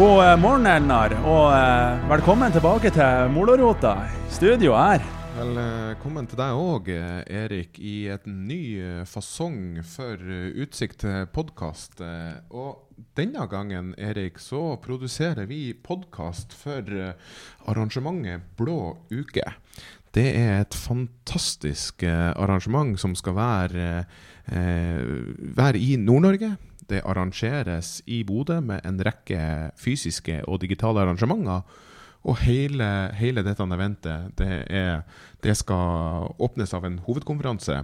God eh, morgen, Elnar, og eh, velkommen tilbake til Molorota. Studio her. Velkommen til deg òg, Erik, i et ny eh, fasong for Utsikt podkast. Og denne gangen, Erik, så produserer vi podkast for arrangementet Blå uke. Det er et fantastisk arrangement som skal være, være i Nord-Norge. Det arrangeres i Bodø med en rekke fysiske og digitale arrangementer. Og hele, hele dette eventet det, er, det skal åpnes av en hovedkonferanse.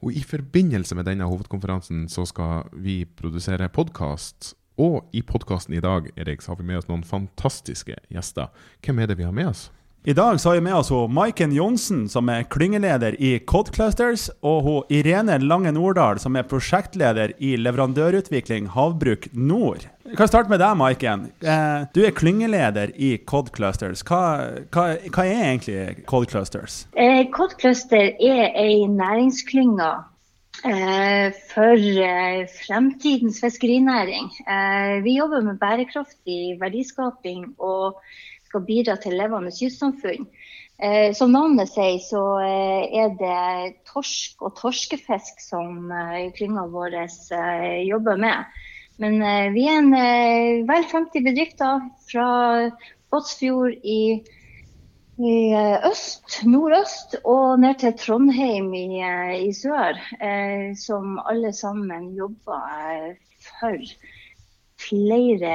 Og i forbindelse med denne hovedkonferansen så skal vi produsere podkast. Og i podkasten i dag Erik, så har vi med oss noen fantastiske gjester. Hvem er det vi har med oss? I dag så har vi med oss Maiken Johnsen, som er klyngeleder i Cod Clusters, og Irene Lange Nordahl, som er prosjektleder i leverandørutvikling Havbruk Nord. Vi kan starte med deg, Maiken. Eh, du er klyngeleder i Cod Clusters. Hva, hva, hva er egentlig Cod Clusters? Eh, Code Cluster er ei næringsklynge eh, for fremtidens fiskerinæring. Vi jobber med bærekraftig verdiskaping og skal bidra til levende kystsamfunn. Eh, som navnet sier, så eh, er det torsk og torskefisk som eh, klynga vår eh, jobber med. Men eh, vi er en eh, vel 50 bedrifter fra Båtsfjord i, i øst, nordøst, og ned til Trondheim i, i sør, som alle sammen jobber for flere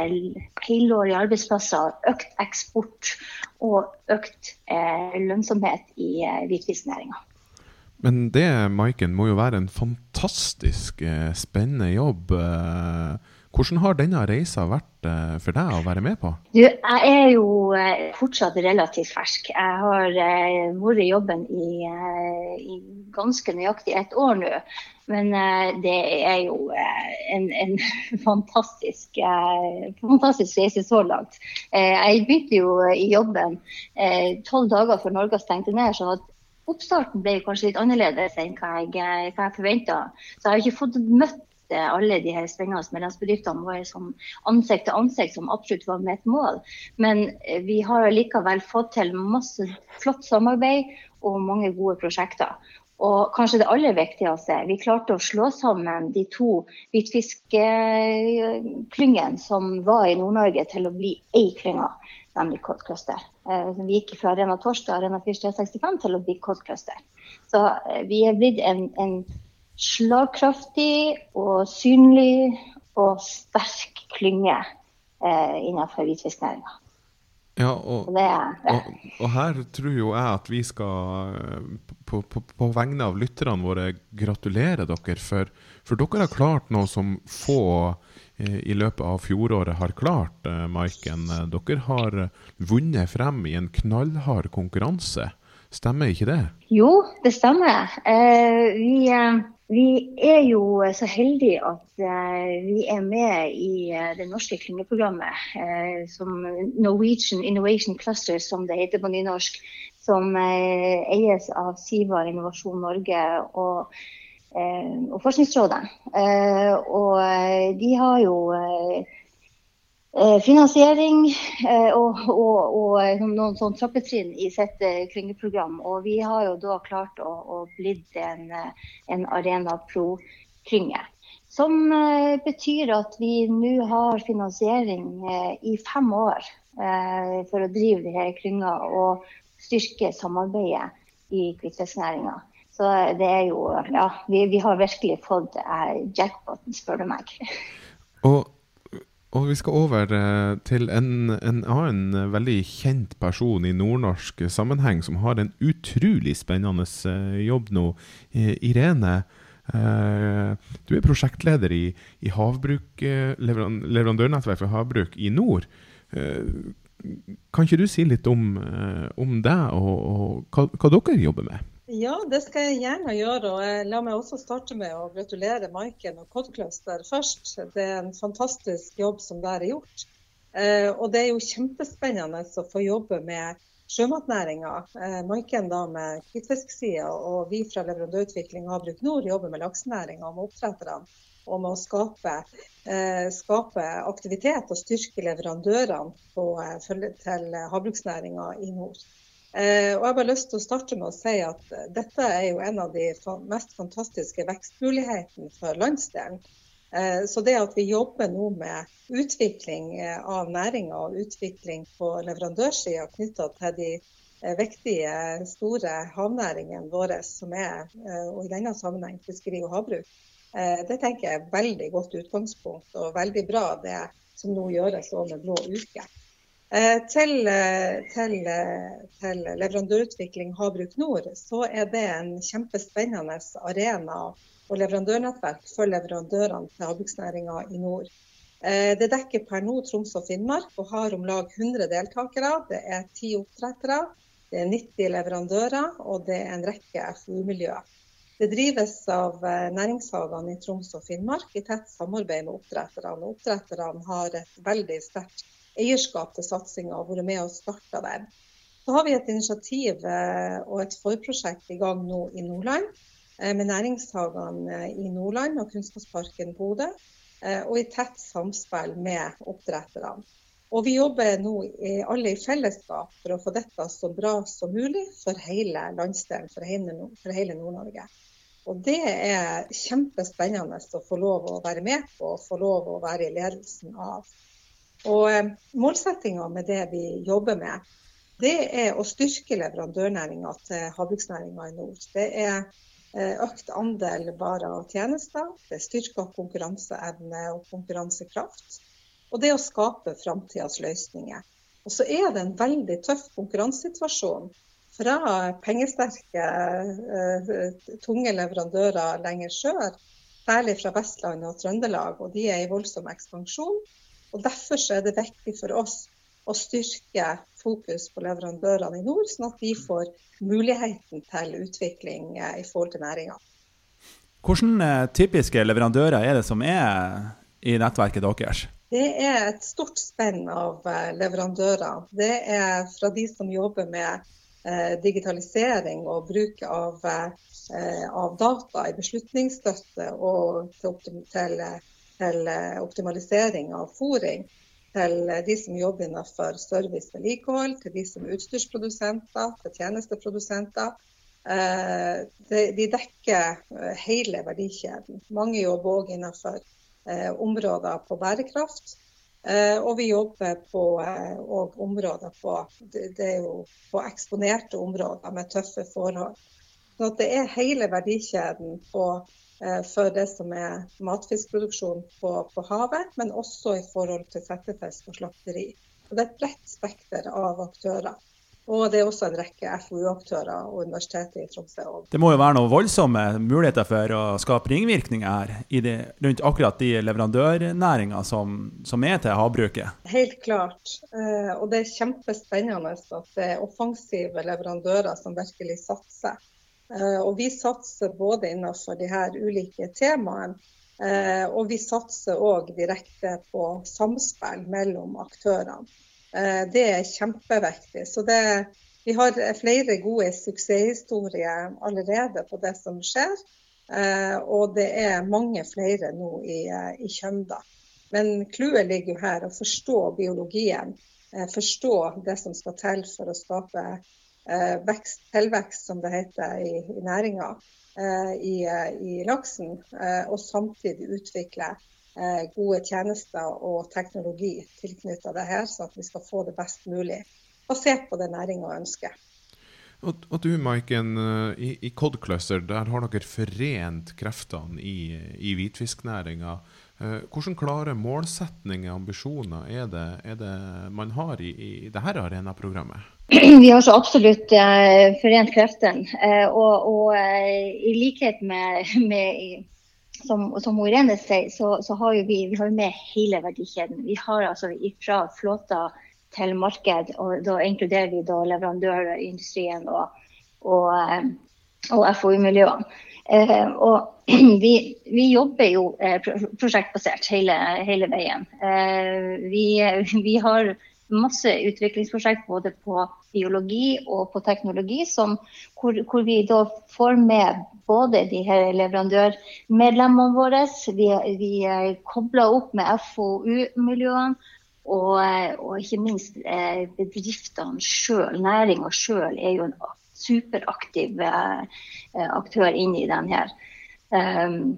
helårige arbeidsplasser, økt eksport og økt eh, lønnsomhet i eh, hvitfisknæringa. Men det, Maiken, må jo være en fantastisk eh, spennende jobb. Eh, hvordan har denne reisa vært eh, for deg å være med på? Du, jeg er jo eh, fortsatt relativt fersk. Jeg har eh, vært i jobben i, i ganske nøyaktig ett år nå. Men det er jo en, en fantastisk, fantastisk reise så langt. Jeg begynte jo i jobben tolv dager før Norge stengte ned. så at Oppstarten ble kanskje litt annerledes enn hva jeg, hva jeg forventa. Så jeg har ikke fått møtt eh, alle de her spennende medlemsbedriftene våre som ansikt til ansikt, som absolutt var et mål. Men eh, vi har likevel fått til masse flott samarbeid og mange gode prosjekter. Og kanskje det aller viktigste, vi klarte å slå sammen de to hvitfiskklyngene som var i Nord-Norge til å bli én klynge, nemlig Cod Cluster. Eh, Vi gikk fra Arena Torsdag og Arena Fish 365 til å bli Cod Cluster. Så eh, vi er blitt en, en slagkraftig og synlig og sterk klynge eh, innenfor hvitfisknæringa. Ja, og, det ja. og, og her tror jo jeg at vi skal, eh, på, på, på vegne av lytterne våre, gratulere dere. For, for dere har klart noe som få eh, i løpet av fjoråret har klart, eh, Maiken. Dere har vunnet frem i en knallhard konkurranse. Stemmer ikke det? Jo, det stemmer. Eh, vi, eh, vi er jo så heldige at eh, vi er med i eh, det norske klyngeprogrammet eh, som Norwegian Innovation Cluster, som det heter på nynorsk. Som eies av Siva Innovasjon Norge og, og Forskningsrådet. Og de har jo finansiering eh, og, og, og eh, noen sånn trappetrinn i sitt eh, klyngeprogram. Og vi har jo da klart å, å blitt en, eh, en Arena Pro-klynge. Som eh, betyr at vi nå har finansiering eh, i fem år eh, for å drive her klynga og styrke samarbeidet i hvitfisknæringa. Så det er jo Ja, vi, vi har virkelig fått eh, jackpoten, spør du meg. Og, og vi skal over eh, til en, en annen eh, veldig kjent person i nordnorsk sammenheng, som har en utrolig spennende eh, jobb nå. Irene, du er prosjektleder i, i havbruk, leverandørnettverk for havbruk i nord. Kan ikke du si litt om, om deg og, og hva, hva dere jobber med? Ja, det skal jeg gjerne gjøre. og La meg også starte med å gratulere Maiken og Codcluster først. Det er en fantastisk jobb som der er gjort. Eh, og det er jo kjempespennende å få jobbe med sjømatnæringa. Eh, Maiken da med hvitfisksida, og vi fra leverandørutvikling Havbruk Nord jobber med laksenæringa og med oppdretterne. med å skape, eh, skape aktivitet og styrke leverandørene på, til havbruksnæringa i nord. Og jeg har lyst til å starte med å si at dette er jo en av de mest fantastiske vekstmulighetene for landsdelen. Så det at vi jobber nå med utvikling av næringa og utvikling på leverandørsida knytta til de Eh, viktige, store havnæringene våre, som er, eh, og i denne sammenheng fiskeri og havbruk, eh, det tenker jeg er veldig godt utgangspunkt og veldig bra det som nå gjøres over Blå uke. Til, til, til, leverandørutvikling Havbruk Nord, så er det en kjempespennende arena og leverandørnettverk for leverandørene til havbruksnæringa i nord. Det dekker per nå Troms og Finnmark og har om lag 100 deltakere. Det er ti oppdrettere, det er 90 leverandører, og det er en rekke FU-miljøer. Det drives av eh, næringshagene i Troms og Finnmark i tett samarbeid med oppdretterne. Oppdretterne har et veldig sterkt eierskap til satsinga og vært med og starta den. Så har vi et initiativ eh, og et forprosjekt i gang nå i Nordland eh, med næringshagene i Nordland og Kunnskapsparken Bodø, og i tett samspill med oppdretterne. Og vi jobber nå alle i fellesskap for å få dette så bra som mulig for hele landsdelen, for hele Nord-Norge. Og det er kjempespennende å få lov å være med på og få lov å være i ledelsen av. Og eh, Målsettinga med det vi jobber med, det er å styrke leverandørnæringa til havbruksnæringa i nord. Det er eh, økt andel varer og tjenester, det er styrka konkurranseevne og konkurransekraft og det å skape framtidas løsninger. Og så er det en veldig tøff konkurransesituasjon fra pengesterke, uh, tunge leverandører lenger sør, særlig fra Vestlandet og Trøndelag, og de er i voldsom ekspansjon. Og Derfor er det viktig for oss å styrke fokus på leverandørene i nord, sånn at de får muligheten til utvikling eh, i forhold til næringa. Hvilke eh, typiske leverandører er det som er i nettverket deres? Det er et stort spenn av eh, leverandører. Det er fra de som jobber med digitalisering og bruk av, av data i beslutningsstøtte og til, til, til optimalisering av fôring. Til de som jobber innenfor service vedlikehold, til de som er utstyrsprodusenter, til tjenesteprodusenter. De dekker hele verdikjeden. Mange jobber òg innenfor Eh, områder på bærekraft. Eh, og vi jobber på eh, områder på, på eksponerte områder med tøffe forhold. Så det er hele verdikjeden på, for det som er matfiskproduksjon på, på, havet, men også i forhold til settefisk og slakteri. Og det er et bredt spekter av aktører. Og det er også en rekke FoU-aktører og Universitetet i Tromsø. Det må jo være noen voldsomme muligheter for å skape ringvirkninger her det, rundt akkurat de leverandørnæringene som, som, er til havbruket? Helt klart. Eh, og det er kjempespennende at det er offensive leverandører som virkelig satser. Eh, og vi satser både innenfor de her ulike temaene, eh, og vi satser òg direkte på samspill mellom aktørene. Eh, det er kjempeviktig. Så det, vi har flere gode suksesshistorier allerede på det som skjer. Og det er mange flere nå i, i Kjømda. Men clouet ligger jo her å forstå biologien. Forstå det som skal til for å skape vekst, tilvekst, som det heter i, i næringa, i, i, laksen. Og samtidig utvikle Eh, gode tjenester og teknologi tilknyttet det her, sånn at vi skal få det best mulig basert på det næringa ønsker. Og, du Maiken, eh, i, Cod Cluster der har dere forent kreftene i, i hvitfisknæringa. Eh, Hvilke klare målsetninger og ambisjoner er det, er det, man har i, i dette arenaprogrammet? Vi har så absolutt uh, forent kreftene. Uh, og, og uh, i likhet med, med som, som Irene sier, så, så, har vi, vi har med hele verdikjeden. Vi har altså fra flåter til marked, og da inkluderer vi da leverandørindustrien og, og, eh, og FoU-miljøene. Og vi, vi, jobber jo prosjektbasert hele, hele veien. Vi, vi, har masse utviklingsprosjekt både på biologi og på teknologi, som, hvor, hvor, vi da får med både de her leverandørmedlemmene våre. Vi, vi er kobla opp med FoU-miljøene. Og, og, ikke minst eh, bedriftene sjøl, næringa sjøl, er jo en superaktiv eh, aktør inni den her. Um,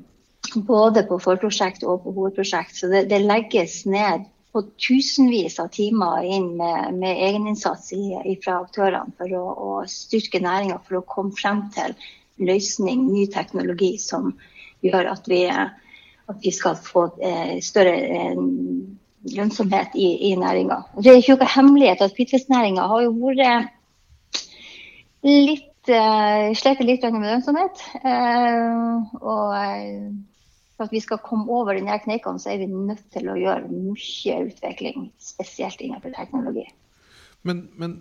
både på forprosjekt og på hovedprosjekt. Så det, det legges ned på tusenvis av timer inn med, med egeninnsats fra aktørene for å, å styrke næringa, for å komme frem til løsning, ny teknologi som gjør at vi, at vi skal få eh, større eh, lønnsomhet i, i næringa. Det er ikke noe hemmelighet at hvitfisknæringa har jo vært litt eh, slet med lønnsomhet. Eh, og uh, for at vi skal komme over denne kneikene, så er vi nødt til å gjøre mye utvikling, spesielt innenfor teknologi. Men, men,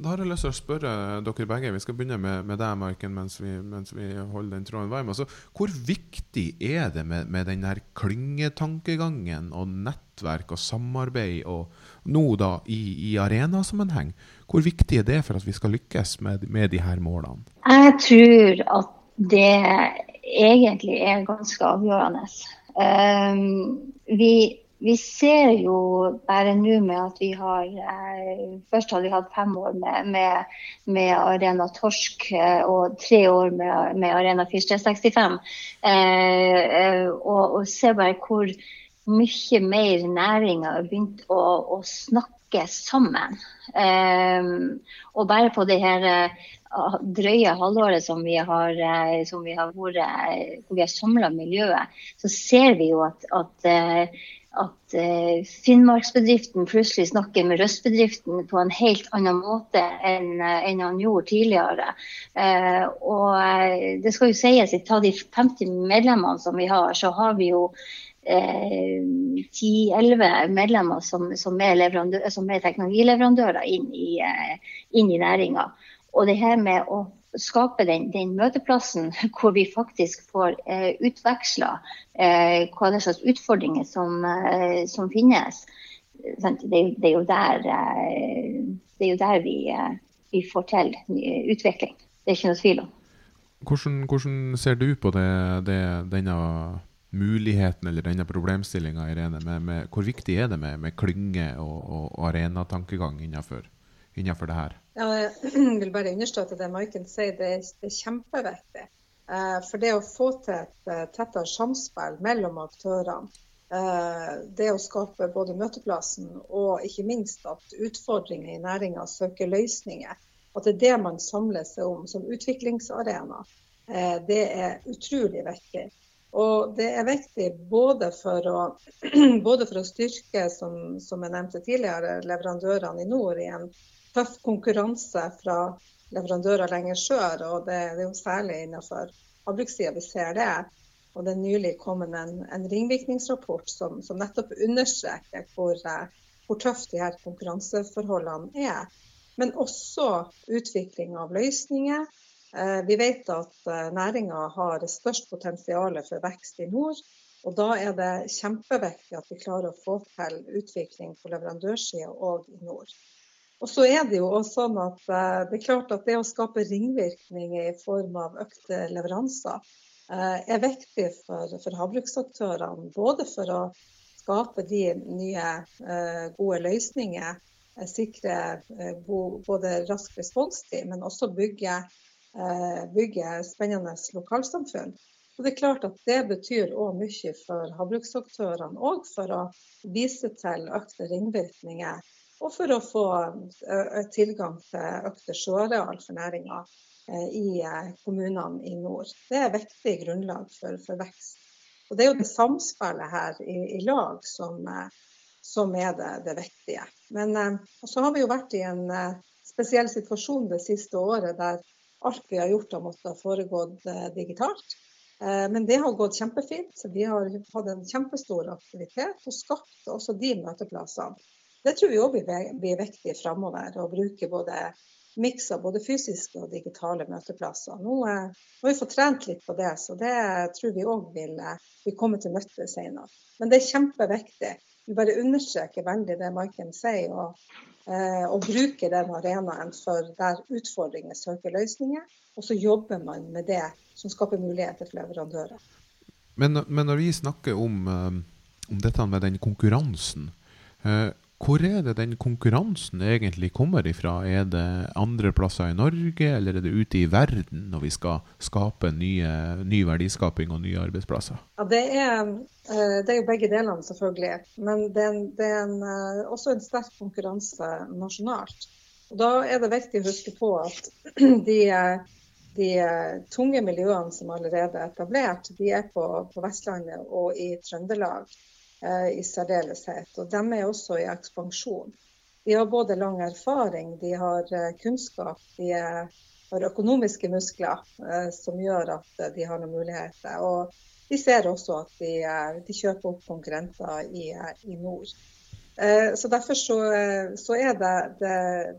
da har jeg lyst til å spørre dere begge. Vi skal begynne med, med deg, Marken, mens, mens, vi holder den tråden varm. Altså, hvor viktig er det med, med den her klyngetankegangen og nettverk og samarbeid, og nå da i, i arenasammenheng? Hvor viktig er det for at vi skal lykkes med, med de her målene? Jeg tror at det egentlig er ganske avgjørende. Um, vi, vi, ser jo bare nå med at vi har uh, Først hadde vi hatt fem år med, med, med Arena Torsk uh, og tre år med, med Arena 4365. Uh, og, og ser bare hvor mye mer næringa har begynt å, å snakke sammen. Um, og bare på det her drøye halvåret som vi har, uh, som vi har vært, eh, hvor vi har samla miljøet, så ser vi jo at, at, at Finnmarksbedriften plutselig snakker med Røstbedriften på en helt annen måte enn, enn han gjorde tidligere. Og det skal jo sies, ta de 50 medlemmene som vi har, så har vi jo 10-11 medlemmer som, som, er som, er teknologileverandører inn i, inn i næringa. Og det her med å skape den, den møteplassen hvor vi faktisk får eh, utveksla eh, hva slags utfordringer som, eh, som finnes. Det, det, er der, eh, det er jo der vi, eh, vi, får til utvikling. Det er ikke noe tvil om. Hvordan, hvordan ser du på det, denne muligheten eller denne problemstillinga, Irene? Med, med, hvor viktig er det med, med klynge og, og arenatankegang innenfor, innenfor det her? Ja, jeg vil bare understøtte det Maiken sier. Det er, det er kjempeviktig. Eh, for det å få til et eh, tettere samspill mellom aktørene, eh, det å skape både møteplassen og ikke minst at utfordringer i næringa søker løsninger, at det er det man samler seg om som utviklingsarena, det er utrolig viktig. Og det er viktig både for å, både for å styrke, som, som jeg nevnte tidligere, leverandørene i nord i en tøff konkurranse fra leverandører lenger sør. og Det, det er jo særlig innenfor havbrukssida vi ser det. Og Det er nylig kommet en, en ringvirkningsrapport som, som, nettopp understreker hvor, hvor tøft de her konkurranseforholdene er. Men også utvikling av løsninger. Eh, vi vet at eh, næringa har størst potensial for vekst i nord. Og Da er det kjempeviktig at vi klarer å få til utvikling på leverandørsida og i nord. Og så er det jo også sånn at uh, det er klart at det å skape ringvirkninger i form av økte leveranser er viktig for, for havbruksaktørene. Både for å skape de nye gode løsninger, sikre både rask responstid, men også bygge, bygge spennende lokalsamfunn. Og det er klart at det betyr òg mye for havbruksaktørene, og for å vise til økte ringvirkninger og for å få tilgang til økte sjøareal for næringa i kommunene i nord. Det er viktig grunnlag for, for vekst. Og Det er jo det samspillet her i, i lag som, som, er det, det viktige. Men så har vi jo vært i en spesiell situasjon det siste året der alt vi har gjort har måttet foregått digitalt. Men det har gått kjempefint. Vi har hatt en kjempestor aktivitet og skapt også de møteplassene. Det tror vi òg blir viktig framover, å bruke både miks av både fysiske og digitale møteplasser. Nå har vi fått trent litt på det, så det tror vi òg vil, vil, komme til nytte senere. Men det er kjempeviktig. Vi bare understreker veldig det Maiken sier. og Eh, og bruker den arenaen for der utfordringer søker løsninger. Og så jobber man med det som skaper muligheter for leverandører. Men, men når vi snakker om, eh, om, dette med den konkurransen, eh, hvor er det den konkurransen egentlig kommer ifra? Er det andre plasser i Norge, eller er det ute i verden når vi skal skape nye, ny verdiskaping og nye arbeidsplasser? Ja, det er, eh, det er jo begge delene, selvfølgelig. Men det er, en, det er en, eh, også en sterk konkurranse nasjonalt. Og da er det viktig å huske på at de, de tunge miljøene som allerede er etablert, de er på, på Vestlandet og i Trøndelag. Eh, i særdeleshet. Og de er også i ekspansjon. De har både lang erfaring, de har eh, kunnskap, de har økonomiske muskler eh, som gjør at de har noen muligheter. Og de ser også at de, de kjøper opp konkurrenter i, i nord. Så Derfor så, så er det, det,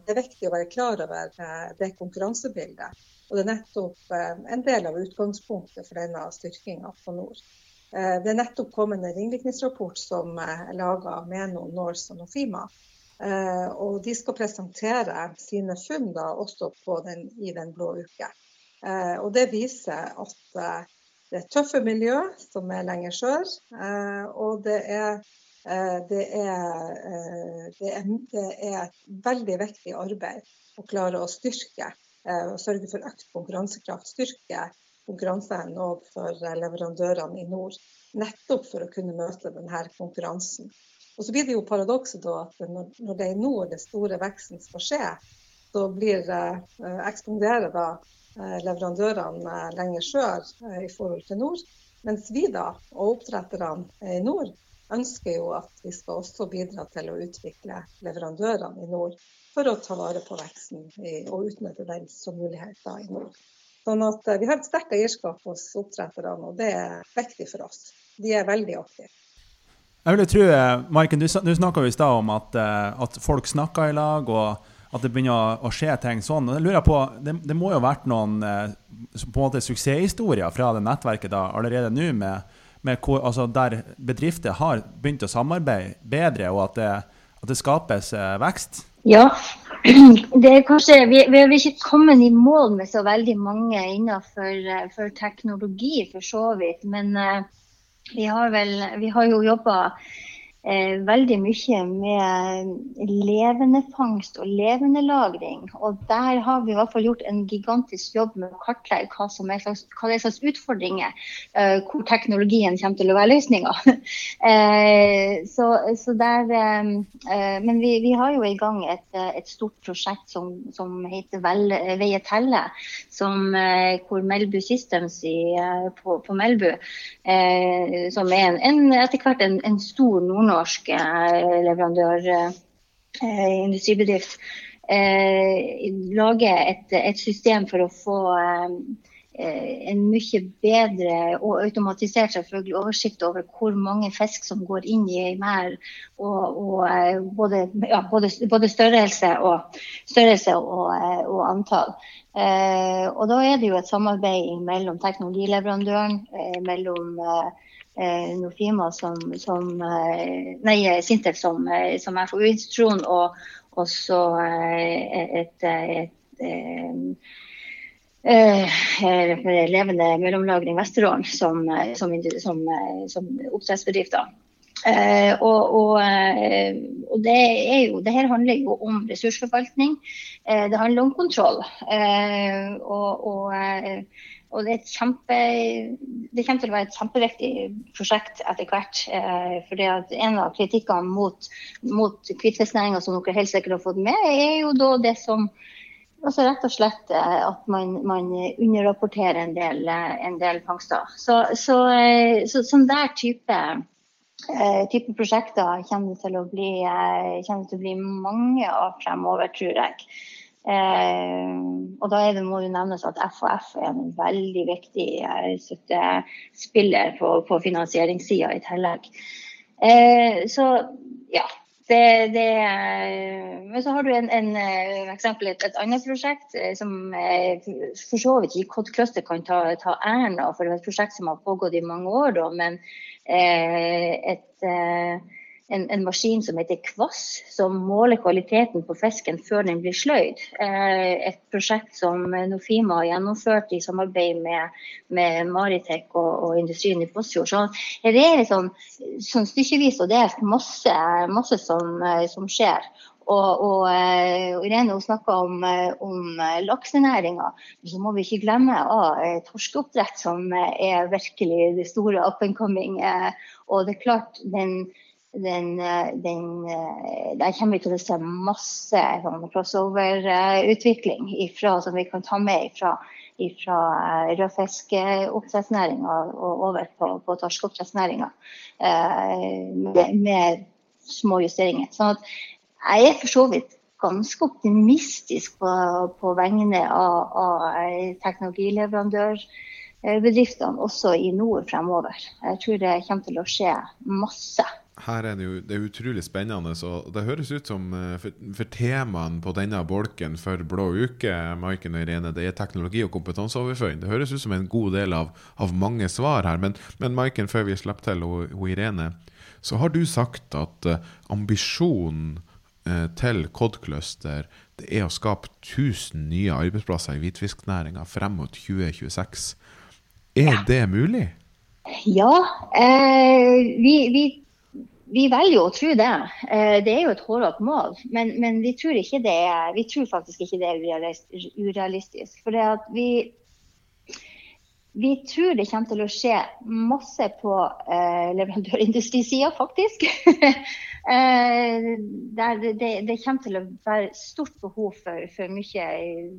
det, er viktig å være klar over det konkurransebildet. Og det er nettopp en del av utgangspunktet for denne styrkinga på nord. Eh, det er nettopp kommet en ringvirkningsrapport som er laga av Meno, Norse og Nofima. Eh, og de skal presentere sine funn da, også den, i Den blå uke. Eh, og det viser at det er tøffe miljø som er lenger sør. Og det er, det, er, det, er, det er, et veldig viktig arbeid å klare å styrke og sørge for økt konkurransekraft. Styrke konkurranseevnen òg for leverandørene i nord. Nettopp for å kunne møte denne konkurransen. Og så blir det jo paradokset da at når det er i nord den store veksten skal skje, så blir, eh, ekspanderer da eh, leverandørene eh, lenger sør i forhold til nord. Mens vi da, og oppdretterne i nord, ønsker jo at vi skal også bidra til å utvikle leverandørene i nord for å ta vare på veksten og utnytte den som muligheter i nord. Sånn at eh, Vi har et sterkt eierskap hos oppdretterne, og det er viktig for oss. De er veldig aktive. Jeg vil tro, eh, Maiken, du, du snakka i stad om at, eh, at, folk snakker i lag, og at det begynner å skje ting sånn. Og lurer på, det, det, må jo ha vært noen på en måte suksesshistorier fra det nettverket da, allerede nå, med, med hvor, altså der bedrifter har begynt å samarbeide bedre, og at det, at det skapes vekst? Ja, det er kanskje, vi, vi har ikke kommet i mål med så veldig mange innenfor eh, teknologi, for så vidt. Men uh, vi, har vel, vi har jo jobba eh, veldig mye med levende fangst og levende lagring. Og der har vi i hvert fall gjort en gigantisk jobb med å kartlegge hva som er slags, er slags utfordringer, eh, hvor teknologien kommer til å være løsninga. eh, så, så der, eh, eh, men vi, vi, har jo i gang et, et stort prosjekt som, som heter Vel, Veie telle, som, eh, hvor Melbu Systems i, på, på, Melbu, som er en, en, etter hvert en, en stor nordnorsk norsk leverandørindustribedrift leverandør, eh, eh, lage et, et, system for å få en mye bedre og automatisert selvfølgelig oversikt over hvor mange fisk som går inn i ei merd. Og, og både, ja, både, både, størrelse og, størrelse og, og antall. Eh, og da er det jo et samarbeid mellom teknologileverandøren, eh, mellom eh, eh, Nofima som, som eh, Nei, Sintef som, eh, som FoU-institusjon, og også et, et, et levende mellomlagring Vesterålen som, som, som, som oppdrettsbedrifter. Eh, og, og, og, det, jo, det her handler jo om ressursforvaltning. Eh, det handler om kontroll. Og, og og det, kjempe, det, kommer til å være et kjempeviktig prosjekt etter hvert. Eh, at En av kritikkene mot, mot hvitfisknæringa som dere helt sikkert har fått med, er jo da det som altså rett og slett eh, at man, man underrapporterer en del, eh, en del fangster. Så, så, eh, så, sånn der type, type prosjekter kommer det til å bli, til å bli mange av fremover, tror jeg. Eh, og da det, må det nevnes at FHF er en veldig viktig eh, støttespiller på, på finansieringssida i tillegg. Eh, så ja. Det, det, men så har du en, en, en eksempel, et, et, annet prosjekt eh, som for så vidt ikke Cod Cluster kan ta, ta æren av, for det er et prosjekt som har pågått i mange år. Da, men eh, et en, en, maskin som heter Kvass, som måler kvaliteten på fisken før den blir sløyd. Eh, et prosjekt som Nofima har gjennomført i samarbeid med, med Maritek og, og, industrien i Fossfjord. Så det er sånn, sånn stykkevis og delt masse, masse som, eh, som skjer. Og, og, eh, og Irene snakka om, om laksenæringa. Så må vi ikke glemme ah, torskeoppdrett, som er virkelig det store up and coming. Og det er klart, den, den, eh, den, eh, der kommer vi til å se masse sånn crossover-utvikling som vi kan ta med fra, fra eh, rødfiskeoppdrettsnæringa og over på, på torskeoppdrettsnæringa med, med, små justeringer. Sånn jeg er for så vidt ganske optimistisk på, på vegne av, av teknologileverandør bedriftene også i nord fremover. Jeg tror det kommer til å skje masse her er det jo det er utrolig spennende. og Det høres ut som eh, for, for temaene på denne bolken for Blå uke Maiken og Irene, det er teknologi og kompetanseoverføring. Det høres ut som en god del av, av mange svar her. Men, men Maiken, før vi slipper til og, og Irene, så har du sagt at uh, ambisjonen uh, til Cod Cluster det er å skape 1000 nye arbeidsplasser i hvitfisknæringa frem mot 2026. Er det mulig? Ja, eh, vi, vi vi velger å tro det. Eh, det er jo et hårete mål, men, men, vi, tror er, vi tror faktisk ikke det er urealistisk. For vi, vi tror det kommer til å skje masse på eh, leverandørindustrisida, faktisk. eh, det, det, det, kommer til å være stort behov for, for mye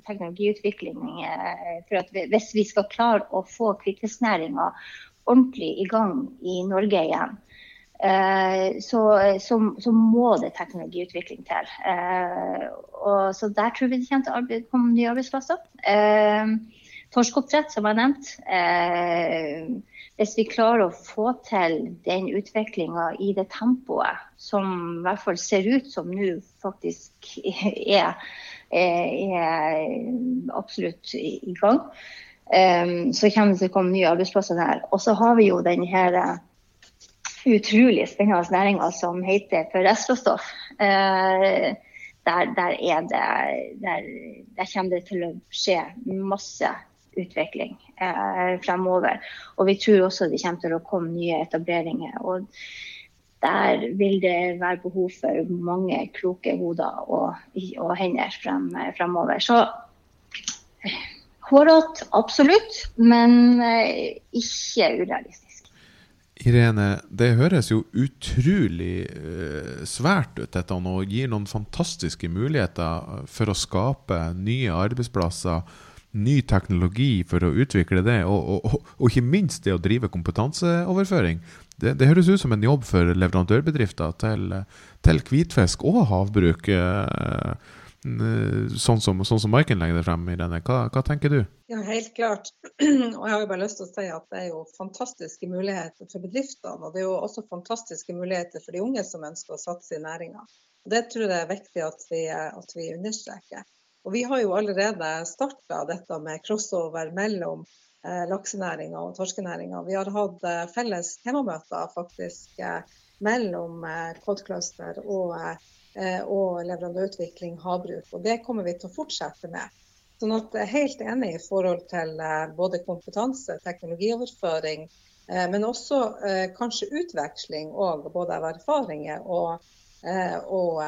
teknologiutvikling. Eh, for at vi, hvis vi skal klare å få hvitfisknæringa ordentlig i gang i Norge igjen, så, så, så, må det teknologiutvikling til. Eh, og, så der tror vi det kommer til å komme nye arbeidsplasser. Eh, Torskeoppdrett, som jeg nevnte. Hvis vi klarer å få til den utviklinga i det tempoet som i hvert fall ser ut som nå faktisk er, er absolutt i gang, så kommer det til å komme nye arbeidsplasser der. Og så har vi jo den her utrolig spennende næringer som heter for restråstoff. Eh, der, der, er det, der, der, kommer det til å skje masse utvikling eh, fremover. Og vi tror også det kommer til å komme nye etableringer. og der vil det være behov for mange kloke hoder og, og hender frem, fremover. Så hårete, absolutt, men eh, ikke urealistisk. Irene, det høres jo utrolig uh, svært ut, dette, og gir noen fantastiske muligheter for å skape nye arbeidsplasser, ny teknologi for å utvikle det, og, og, og, og ikke minst det å drive kompetanseoverføring. Det, det, høres ut som en jobb for leverandørbedrifter til, til hvitfisk og havbruk. Eh, sånn som, sånn som Maiken legger det frem i denne. Hva, hva, tenker du? Ja, Helt klart. Og jeg har jo bare lyst til å si at det er jo fantastiske muligheter for bedriftene. Og det er jo også fantastiske muligheter for de unge som ønsker å satse i næringa. Det tror jeg er viktig at vi, at vi understreker. Og vi har jo allerede starta dette med crossover mellom eh, laksenæringa og torskenæringa. Vi har hatt eh, felles temamøter faktisk eh, mellom eh, Cod Cluster og eh, Eh, og leverandørutvikling havbruk. Og det kommer vi til å fortsette med. Sånn at jeg er helt enig i forhold til eh, både kompetanse, teknologioverføring, eh, men også kanskje utveksling og både av erfaringer og, og,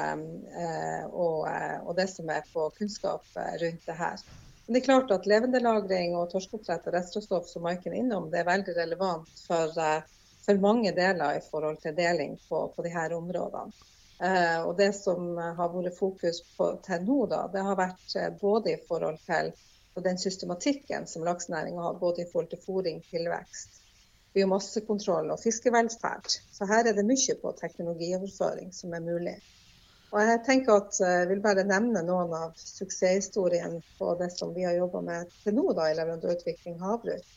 og, og, det som er på kunnskap rundt det her. Men det er klart at Levendelagring og torskeoppdrett og restråstoff som Maiken er innom, det er veldig relevant for, for mange deler i forhold til deling på, på her områdene. Eh, og det som har vært fokus på til nå, da, det har vært eh, både i forhold til den systematikken som laksenæringa har, både i forhold til fôring, tilvekst, biomassekontroll og fiskevelferd. Så her er det mye på teknologioverføring som er mulig. Og jeg tenker at eh, jeg vil bare nevne noen av suksesshistoriene på det som vi har jobba med til nå da, i leverandørutvikling havbruk.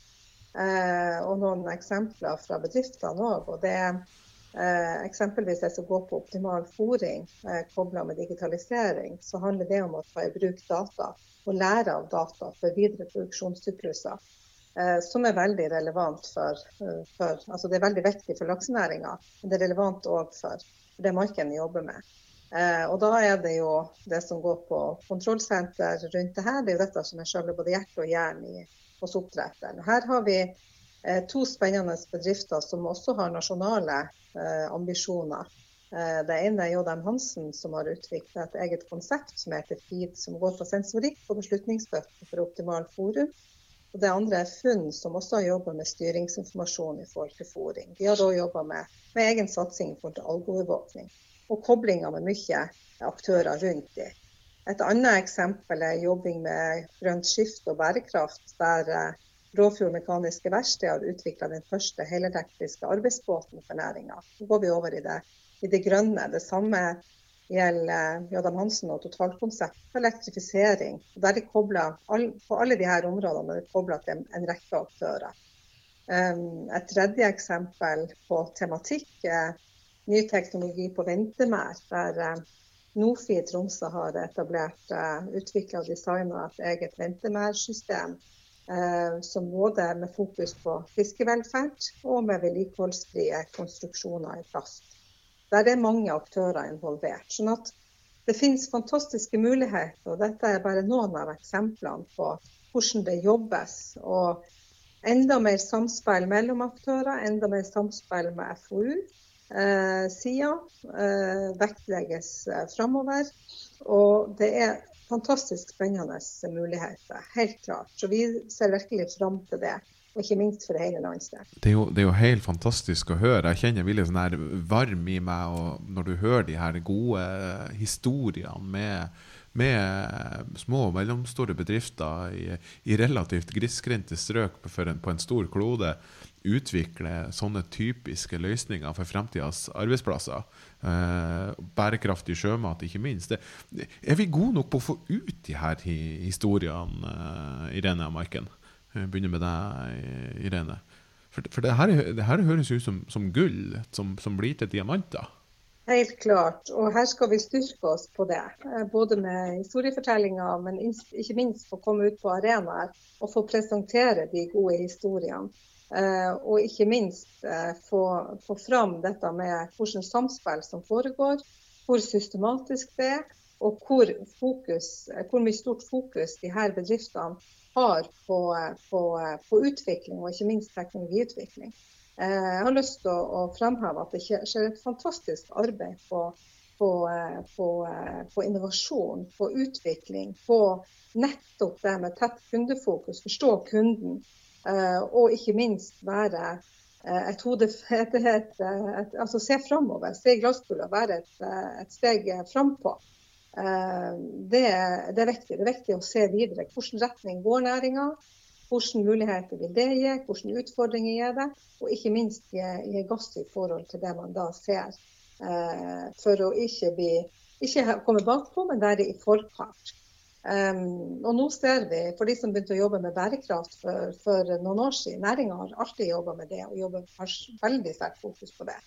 Eh, og noen eksempler fra bedriftene òg. Og det er Eh, eksempelvis hvis jeg går på optimal fòring eh, kobla med digitalisering, så handler det om å ta i bruk data og lære av data for videre produksjonssykluser. Eh, som er veldig relevant for, eh, for, altså Det er veldig viktig for laksenæringa, men det er relevant òg for for det markedet jobber med. Eh, og da er det jo det som går på kontrollsenter rundt det her, det er jo dette som er selve både hjerte og hjerne hos oppdretteren. Her har vi eh, to spennende bedrifter som også har nasjonale ambisjoner. Eh, det ene er J.M. Hansen, som har utviklet et eget konsept som heter FEED, som går på sensorikk og beslutningsstøtte for optimal forum. Og det andre er Funn, som også har jobba med styringsinformasjon i forhold til fòring. De har da jobba med, med, egen satsing i forhold til algeovervåkning. Og koblinger med mye aktører rundt de. Et annet eksempel er jobbing med grønt skifte og bærekraft, der eh, Råfjord Mekaniske Verksted har utvikla den første helelektriske arbeidsbåten for næringa. Nå går vi over i det, i det grønne. Det samme gjelder Jadam Hansen og totalkonsept for elektrifisering. Der er all, på alle disse områdene er det kobla til en rekke aktører. Um, et tredje eksempel på tematikk er ny teknologi på ventemær, der uh, NOFI i Tromsø har etablert, uh, utvikla og designa et eget ventemærsystem. Uh, som både med fokus på fiskevelferd og med vedlikeholdsfrie konstruksjoner i plast. Der er mange aktører involvert. sånn at det finnes fantastiske muligheter. og Dette er bare noen av eksemplene på hvordan det jobbes. Og enda mer samspill mellom aktører, enda mer samspill med FoU-sida eh, eh, vektlegges eh, framover. Og det er fantastisk spennende muligheter, helt klart. Så vi ser virkelig fram til det og ikke minst for hele landsdelen. Det, det, er jo helt fantastisk å høre. Jeg kjenner jeg sånn her varm i meg når du hører de her gode historiene med, med små og mellomstore bedrifter i, i relativt grisgrendte strøk på en, på en stor klode utvikle sånne typiske løsninger for fremtidas arbeidsplasser. Eh, bærekraftig sjømat, ikke minst. Er vi gode nok på å få ut de her historiene, eh, Irene Marken? Begynner med deg, Irene. For, for det, her, det, her, høres ut som, som gull som, som, blir til diamanter. Helt klart. Og her skal vi styrke oss på det. Eh, både med historiefortellinga, men ikke minst få komme ut på arenaer og få presentere de gode historiene. Eh, og ikke minst eh, få, få fram dette med hvilket samspill som foregår, hvor systematisk det er, og hvor, fokus, hvor mye stort fokus de her bedriftene har på, på, på, utvikling, og ikke minst teknologiutvikling. Eh, jeg har lyst til å, fremheve at det skjer et fantastisk arbeid på, på innovasjon, på utvikling, på nettopp det med tett kundefokus, forstå kunden, eh, og ikke minst være eh, et hode altså Se framover, se i glasskula, være et, et steg frampå. Eh, det, det, er viktig. Det er viktig å se videre. Hvilken retning går næringa? Hvilke muligheter vil det gi? Hvilke utfordringer gir det? Og ikke minst gi, gi gass i forhold til det man da ser. Eh, for å ikke, bli, ikke komme bakpå, men være i forkant. Um, og nå ser vi, for de som begynte å jobbe med bærekraft for, for noen år siden, næringa har alltid jobba med det og har veldig sterkt fokus på det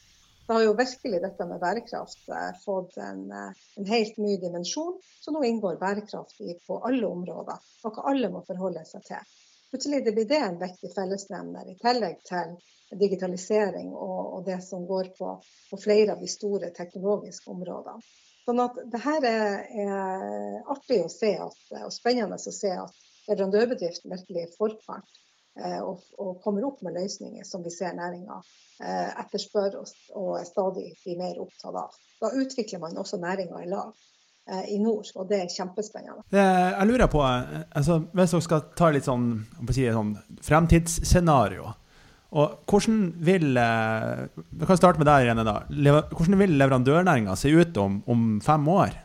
da har jo virkelig dette med bærekraft eh, fått en, eh, en, helt ny dimensjon. Så nå inngår bærekraft i, på alle områder, noe alle må forholde seg til. Plutselig blir det en viktig fellesnevner, i tillegg til digitalisering og, og det som går på, på, flere av de store teknologiske områdene. Sånn at det her er, er artig å se at, og spennende å se at leverandørbedriften virkelig er fart. Eh, og, og, kommer opp med løsninger som vi ser næringa eh, etterspør og, og er stadig blir mer opptatt av. Da utvikler man også næringa i lag eh, i nord, og det er kjempespennende. Jeg lurer på, altså, Hvis dere skal ta litt sånn, si, sånn fremtidsscenario og hvordan vil Vi kan starte med deg, Irene. da. Hvordan vil leverandørnæringa se ut om, om fem år?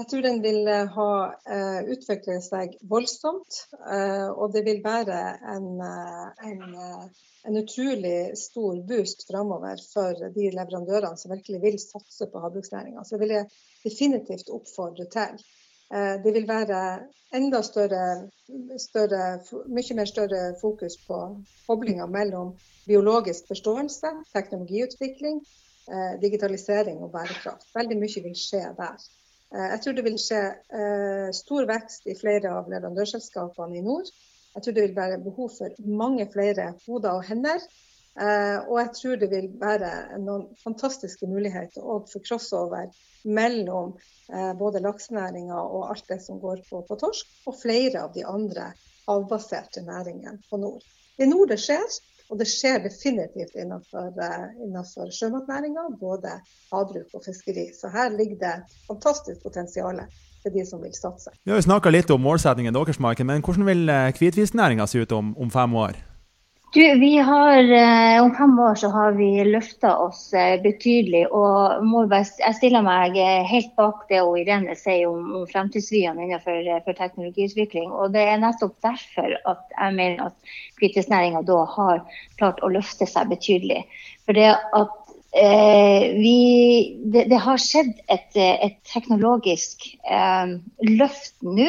Jeg tror den vil eh, ha uh, utviklet seg voldsomt. Uh, og det vil være en, en, en utrolig stor boost framover for de leverandørene som virkelig vil satse på havbruksnæringa. Så det vil jeg definitivt oppfordre til. Uh, det vil være enda større, større, mye mer større fokus på koblinga mellom biologisk forståelse, teknologiutvikling, digitalisering og bærekraft. Veldig mye vil skje der. Eh, jeg tror det vil skje eh, stor vekst i flere av leverandørselskapene i nord. Jeg tror det vil være behov for mange flere hoder og hender. Eh, og jeg tror det vil være noen fantastiske muligheter for crossover mellom eh, både laksenæringa og alt det som går på, på, torsk, og flere av de andre havbaserte næringene på nord. Er nord det skjer, og det skjer definitivt innenfor, eh, innenfor sjømatnæringa, både havbruk og fiskeri. Så her ligger det fantastisk potensial til de som vil satse. Vi har jo snakka litt om målsettingen deres, Maiken, men hvordan vil hvitfisknæringa se ut om, om fem år? Du, vi har, eh, Om fem år så har vi løfta oss eh, betydelig. og må Jeg stiller meg eh, helt bak det og Irene sier om, om fremtidsvyene innenfor for teknologiutvikling. og Det er nettopp derfor at jeg mener at hvitfisknæringa da har klart å løfte seg betydelig. For det at eh, vi, det, det, har skjedd et, et teknologisk eh, løft nå.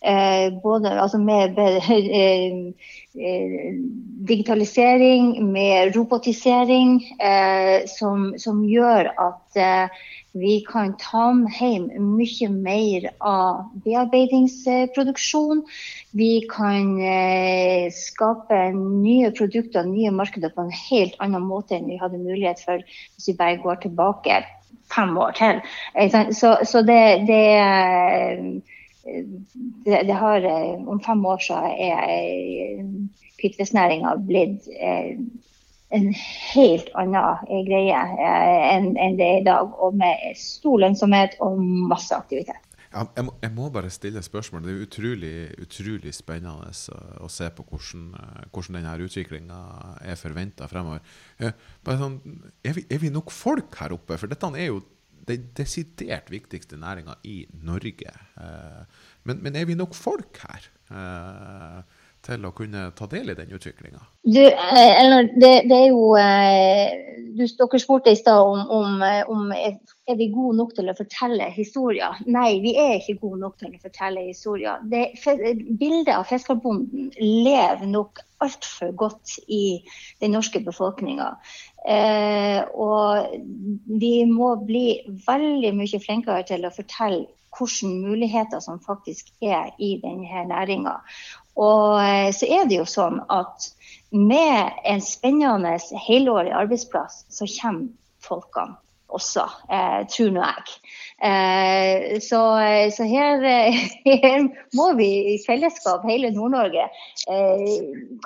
Eh, både altså med Eh, digitalisering, med robotisering, eh, som, som, gjør at eh, vi kan ta hjem mye mer av bearbeidingsproduksjon. Vi kan skape nye produkter, nye markeder på en helt annen måte enn vi hadde mulighet for hvis vi bare går tilbake fem år til. Så, så det, det det, det har, eh, om fem år så er hvitfisknæringa eh, blitt eh, en helt annen greie enn det er i dag. Og med stor lønnsomhet og masse aktivitet. Jeg, må, jeg, må, bare stille spørsmål. Det er utrolig, utrolig spennende å, se på hvordan, hvordan denne utviklinga er forventa fremover. Sånn, er, vi, er, vi, nok folk her oppe? For dette er jo den desidert viktigste næringa i Norge. Eh, men, men, er vi nok folk her eh, til å kunne ta del i den utviklinga? Eh, er Dere spurte i stad om, om, om er vi gode nok til å fortelle historier. Nei, vi er ikke gode nok til å fortelle historier. Det, bildet av fiskerbonden lever nok altfor godt i den norske befolkninga. Eh, og vi må bli veldig mye flinkere til å fortelle hvilke muligheter som faktisk er i denne næringa. Og eh, så er det jo sånn at med en spennende helårig arbeidsplass, så kommer folkene også, eh, tror nå jeg. Eh, så, så her, her, må vi i fellesskap, hele Nord-Norge eh,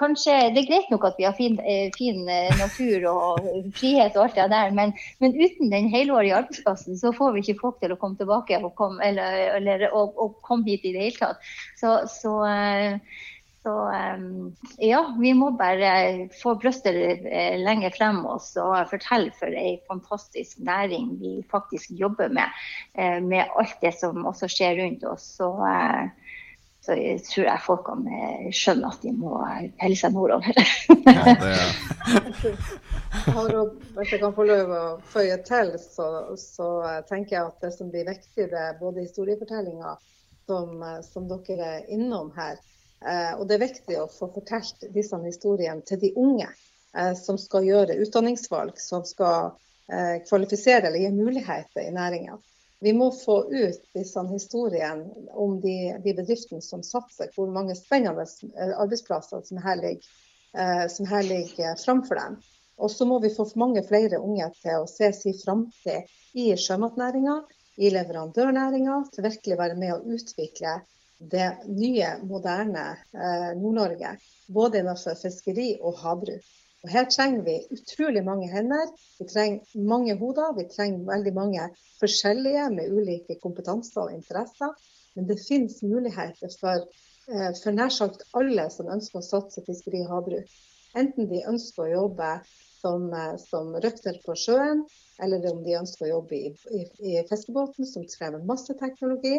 Kanskje Det er greit nok at vi har fin, eh, fin eh, natur og frihet og alt det der, men, men, uten den helårige arbeidsplassen så får vi ikke folk til å komme tilbake og komme, eller, eller, og, og komme hit i det hele tatt. Så, så eh, så um, ja, vi må bare få brystet eh, lenger frem oss og fortelle for ei fantastisk næring vi faktisk jobber med. Uh, med alt det som også skjer rundt oss. Så, uh, så jeg tror jeg folkene skjønner at de må pelle seg nordover. ja, hvis jeg kan få lov å føye til, så, så, tenker jeg at det som blir viktigere, både historiefortellinga som, som dere er innom her, Eh, og det er viktig å få fortalt disse historiene til de unge eh, som skal gjøre utdanningsvalg, som skal eh, kvalifisere eller gi muligheter i næringa. Vi må få ut disse historiene om de, de, bedriftene som satser, hvor mange spennende arbeidsplasser som her ligger, som her ligger framfor dem. Og så må vi få mange flere unge til å se sin framtid i sjømatnæringa, i leverandørnæringa, til virkelig være med å utvikle det nye, moderne eh, Nord-Norge. Både innenfor fiskeri og havbruk. Og Her trenger vi utrolig mange hender. Vi trenger mange hoder. Vi trenger veldig mange forskjellige med ulike kompetanser og interesser. Men det finnes muligheter for, eh, for nær sagt alle som ønsker å satse fiskeri og havbruk. Enten de ønsker å jobbe som, eh, som røkter på sjøen, eller om de ønsker å jobbe i, i, i fiskebåten, som krever masse teknologi,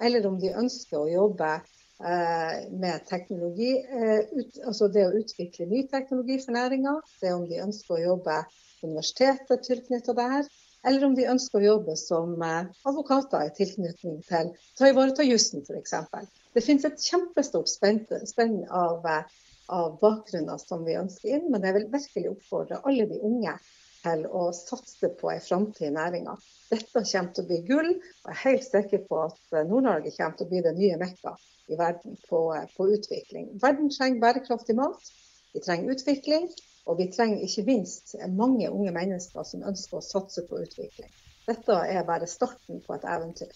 eller om de ønsker å jobbe eh, med teknologi, eh, altså det å utvikle ny teknologi for næringa, det om de ønsker å jobbe universitetet tilknyttet det her, eller om de ønsker å jobbe som eh, advokater i tilknytning til ta ivareta jussen f.eks. Det finnes et kjempestort spenn av, av, bakgrunner som vi ønsker inn, men jeg vil virkelig oppfordre alle de unge til å satse på en framtid i næringa. Dette kommer til å bli gull, og jeg er helt sikker på at Nord-Norge kommer til å bli det nye mekka i verden på, på utvikling. Verden trenger bærekraftig mat, vi trenger utvikling, Og vi trenger ikke minst mange unge mennesker som ønsker å satse på utvikling. Dette er bare starten på et eventyr.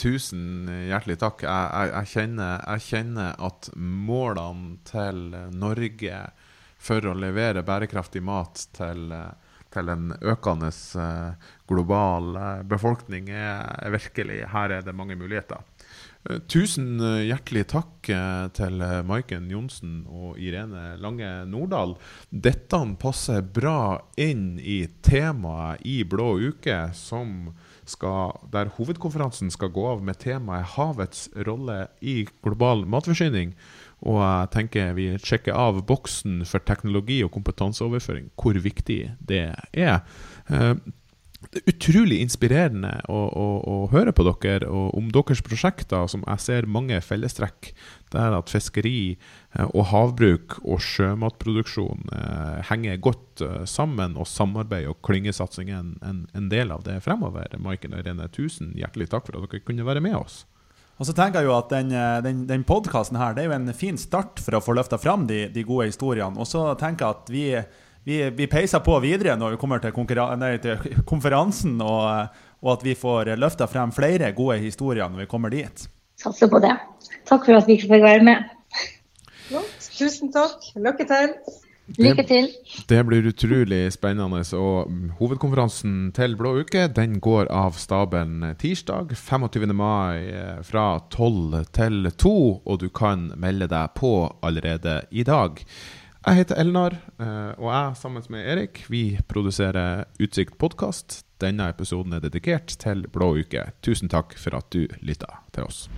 Tusen hjertelig takk. Jeg, jeg, jeg, kjenner, jeg, kjenner, at målene til Norge for å levere bærekraftig mat til, til en økende eh, global eh, befolkning er virkelig Her er det mange muligheter. Eh, tusen hjertelig takk til Maiken Johnsen og Irene Lange Nordahl. Dette passer bra inn i temaet i Blå uke, skal, der hovedkonferansen skal gå av med temaet 'Havets rolle i global matforsyning'. Og jeg tenker vi sjekker av boksen for teknologi og kompetanseoverføring, hvor viktig det er. Eh, det er utrolig inspirerende å, å, å, høre på dere og om deres prosjekter, som jeg ser mange fellestrekk. Der at fiskeri eh, og havbruk og sjømatproduksjon eh, henger godt sammen, og samarbeid og klyngesatsing er en, en, del av det fremover. Maiken og Irene, tusen hjertelig takk for at dere kunne være med oss. Og så tenker jeg jo at Den, eh, den, den podkasten her det er jo en fin start for å få løfta fram de, de gode historiene. Og så tenker jeg at vi vi, vi, peiser på videre når vi kommer til, nei, til konferansen, og, og, at vi får løfta frem flere gode historier når vi kommer dit. Satser på det. Takk for at vi fikk være med. Tusen takk. Lykke til. Lykke til. Det, det blir utrolig spennende. Og hovedkonferansen til Blå uke den går av staben tirsdag 25. mai eh, fra 12 til 2, og du kan melde deg på allerede i dag. Jeg heter Elnar, eh, og jeg sammen med Erik vi produserer Utsikt podkast. Denne episoden er dedikert til Blå uke. Tusen takk for at du lytta til oss.